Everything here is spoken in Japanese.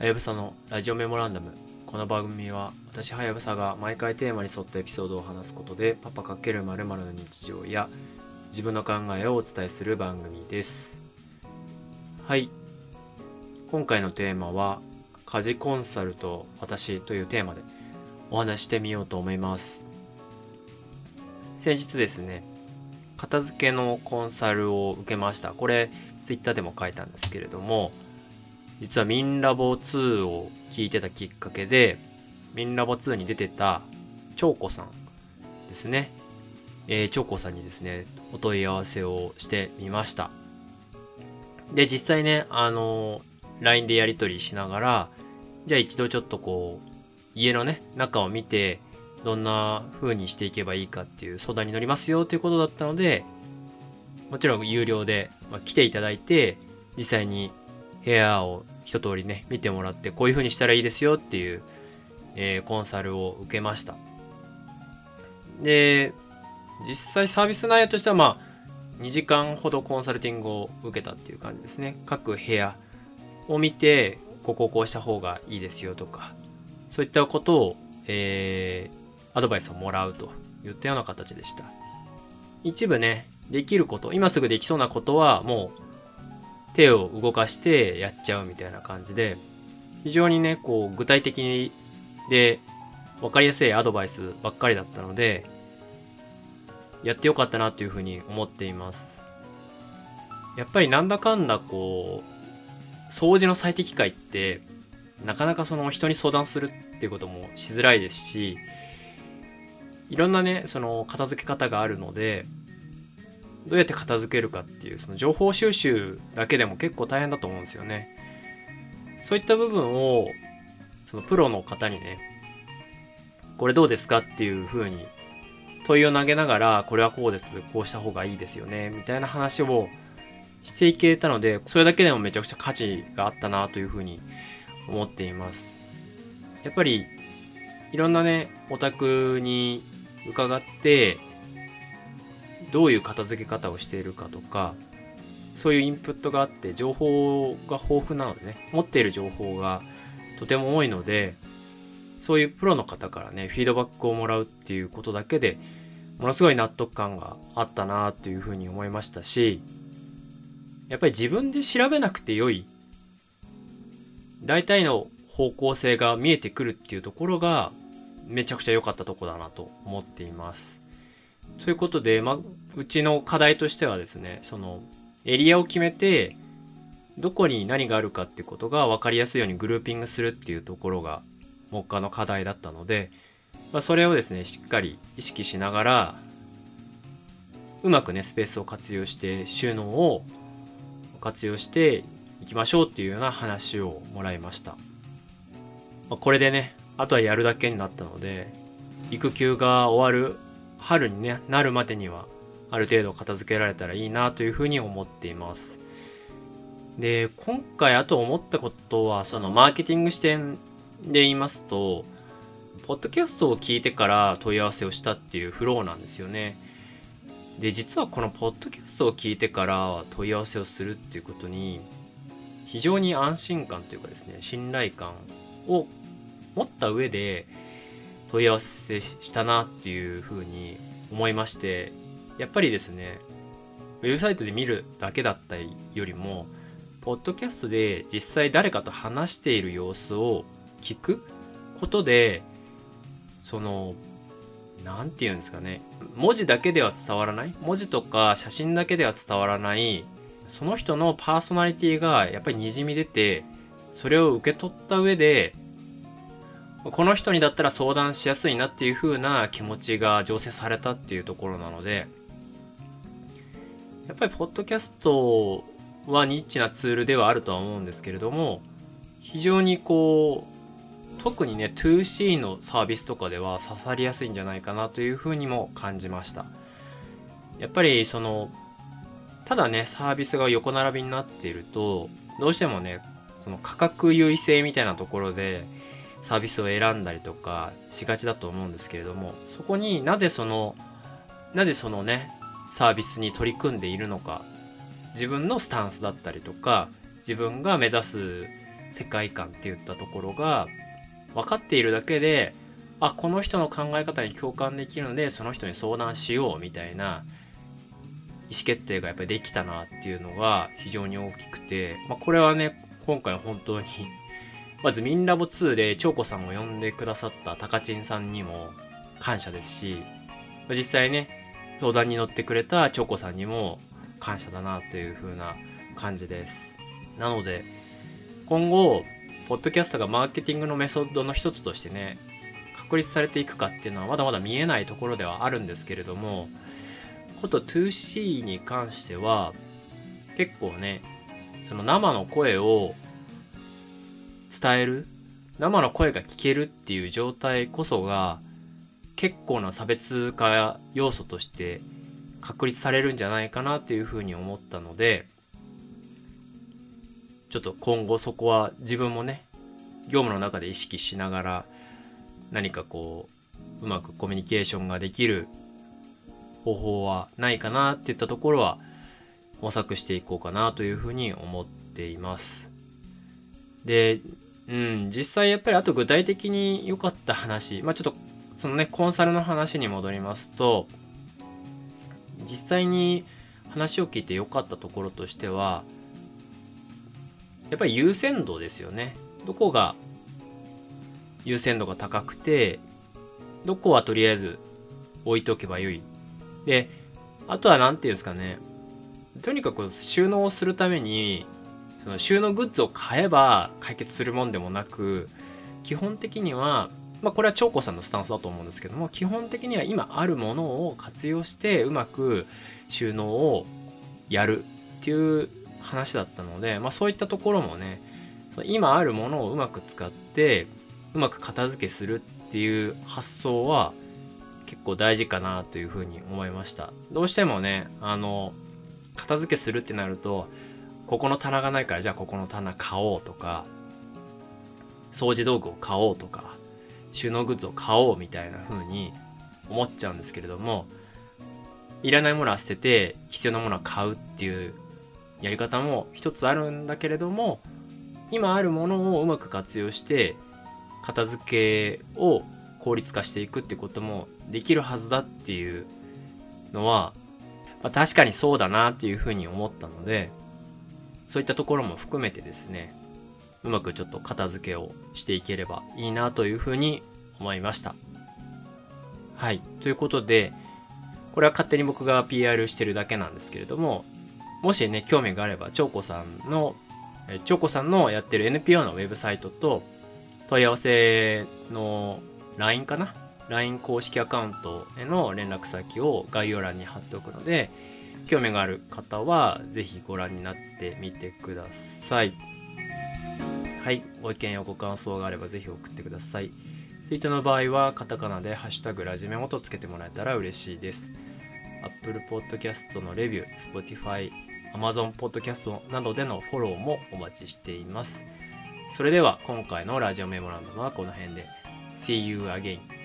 はやぶさのラジオメモランダム。この番組は私はやぶさが毎回テーマに沿ったエピソードを話すことでパパ×〇〇の日常や自分の考えをお伝えする番組です。はい。今回のテーマは家事コンサルと私というテーマでお話ししてみようと思います。先日ですね、片付けのコンサルを受けました。これ、ツイッターでも書いたんですけれども、実はミンラボ2を聞いてたきっかけで、ミンラボ2に出てた長子さんですね。えー、長子さんにですね、お問い合わせをしてみました。で、実際ね、あの、LINE でやり取りしながら、じゃあ一度ちょっとこう、家のね、中を見て、どんな風にしていけばいいかっていう相談に乗りますよということだったので、もちろん有料で、まあ、来ていただいて、実際に部屋を一通りね、見てもらって、こういう風にしたらいいですよっていう、えーコンサルを受けました。で、実際サービス内容としては、まあ、2時間ほどコンサルティングを受けたっていう感じですね。各部屋を見て、ここをこうした方がいいですよとか、そういったことを、えーアドバイスをもらうといったような形でした。一部ね、できること、今すぐできそうなことはもう手を動かしてやっちゃうみたいな感じで、非常にね、こう具体的にで分かりやすいアドバイスばっかりだったので、やってよかったなというふうに思っています。やっぱりなんだかんだこう、掃除の最適解って、なかなかその人に相談するっていうこともしづらいですし、いろんなね、その片付け方があるので、どうやって片付けるかっていう、その情報収集だけでも結構大変だと思うんですよね。そういった部分を、そのプロの方にね、これどうですかっていう風に問いを投げながら、これはこうです、こうした方がいいですよね、みたいな話をしていけたので、それだけでもめちゃくちゃ価値があったなという風に思っています。やっぱり、いろんなね、お宅に伺って、どういう片付け方をしているかとか、そういうインプットがあって、情報が豊富なのでね、持っている情報がとても多いので、そういうプロの方からね、フィードバックをもらうっていうことだけで、ものすごい納得感があったなというふうに思いましたし、やっぱり自分で調べなくてよい、大体の方向性が見えてくるっていうところが、めちゃくちゃ良かったとこだなと思っています。ということで、ま、うちの課題としてはですね、その、エリアを決めて、どこに何があるかってことが分かりやすいようにグルーピングするっていうところが、目下の課題だったので、まあ、それをですね、しっかり意識しながら、うまくね、スペースを活用して、収納を活用していきましょうっていうような話をもらいました。まあ、これでね、あとはやるだけになったので、育休が終わる春に、ね、なるまでには、ある程度片付けられたらいいなというふうに思っています。で、今回あと思ったことは、そのマーケティング視点で言いますと、ポッドキャストを聞いてから問い合わせをしたっていうフローなんですよね。で、実はこのポッドキャストを聞いてから問い合わせをするっていうことに、非常に安心感というかですね、信頼感を持った上で問い合わせしたなっていうふうに思いまして、やっぱりですね、ウェブサイトで見るだけだったよりも、ポッドキャストで実際誰かと話している様子を聞くことで、その、なんて言うんですかね、文字だけでは伝わらない、文字とか写真だけでは伝わらない、その人のパーソナリティがやっぱり滲み出て、それを受け取った上で、この人にだったら相談しやすいなっていう風な気持ちが醸成されたっていうところなので、やっぱりポッドキャストはニッチなツールではあるとは思うんですけれども、非常にこう、特にね、2C のサービスとかでは刺さりやすいんじゃないかなという風にも感じました。やっぱりその、ただね、サービスが横並びになっていると、どうしてもね、その価格優位性みたいなところで、サービスを選んだりとかしがちだと思うんですけれども、そこになぜその、なぜそのね、サービスに取り組んでいるのか、自分のスタンスだったりとか、自分が目指す世界観っていったところが分かっているだけであこの人の考え方に共感できるのでその人に相談しようみたいな意思決定がやっぱりできたなっていうのが非常に大きくて、まあ、これはね今回本当にまずミンラボ2で長子さんを呼んでくださったタカチンさんにも感謝ですし実際ね相談に乗ってくれた長子さんにも感謝だなという風な感じです。なので今後ポッドキャストがマーケティングのメソッドの一つとしてね確立されていくかっていうのはまだまだ見えないところではあるんですけれどもこと 2C に関しては結構ねその生の声を伝える生の声が聞けるっていう状態こそが結構な差別化要素として確立されるんじゃないかなっていうふうに思ったのでちょっと今後そこは自分もね業務の中で意識しながら何かこううまくコミュニケーションができる方法はないかなっていったところは模索していこうかなというふうに思っています。で、うん、実際やっぱりあと具体的に良かった話、まあちょっとそのね、コンサルの話に戻りますと、実際に話を聞いて良かったところとしては、やっぱり優先度ですよね。どこが優先度が高くて、どこはとりあえず置いておけばよい。で、あとは何て言うんですかね。とにかく収納をするために、その収納グッズを買えば解決するもんでもなく、基本的には、まあこれは長子さんのスタンスだと思うんですけども、基本的には今あるものを活用してうまく収納をやるっていう話だったので、まあそういったところもね、今あるものをうまく使ってうまく片付けするっていう発想は結構大事かなというふうに思いました。どうしてもね、あの、片付けするってなると、ここの棚がないからじゃあここの棚買おうとか、掃除道具を買おうとか、収納グッズを買おうみたいな風に思っちゃうんですけれども、いらないものは捨てて必要なものは買うっていうやり方も一つあるんだけれども、今あるものをうまく活用して片付けを効率化していくってこともできるはずだっていうのは、まあ、確かにそうだなっていうふうに思ったのでそういったところも含めてですねうまくちょっと片付けをしていければいいなというふうに思いましたはいということでこれは勝手に僕が PR してるだけなんですけれどももしね興味があれば長子さんの長子さんのやってる NPO のウェブサイトと問い合わせの LINE かな ?LINE 公式アカウントへの連絡先を概要欄に貼っておくので、興味がある方はぜひご覧になってみてください。はい。ご意見やご感想があればぜひ送ってください。ツイートの場合はカタカナでハッシュタグラジメモとつけてもらえたら嬉しいです。Apple Podcast のレビュー、Spotify、Amazon Podcast などでのフォローもお待ちしています。それでは今回のラジオメモランドムはこの辺で。See you again.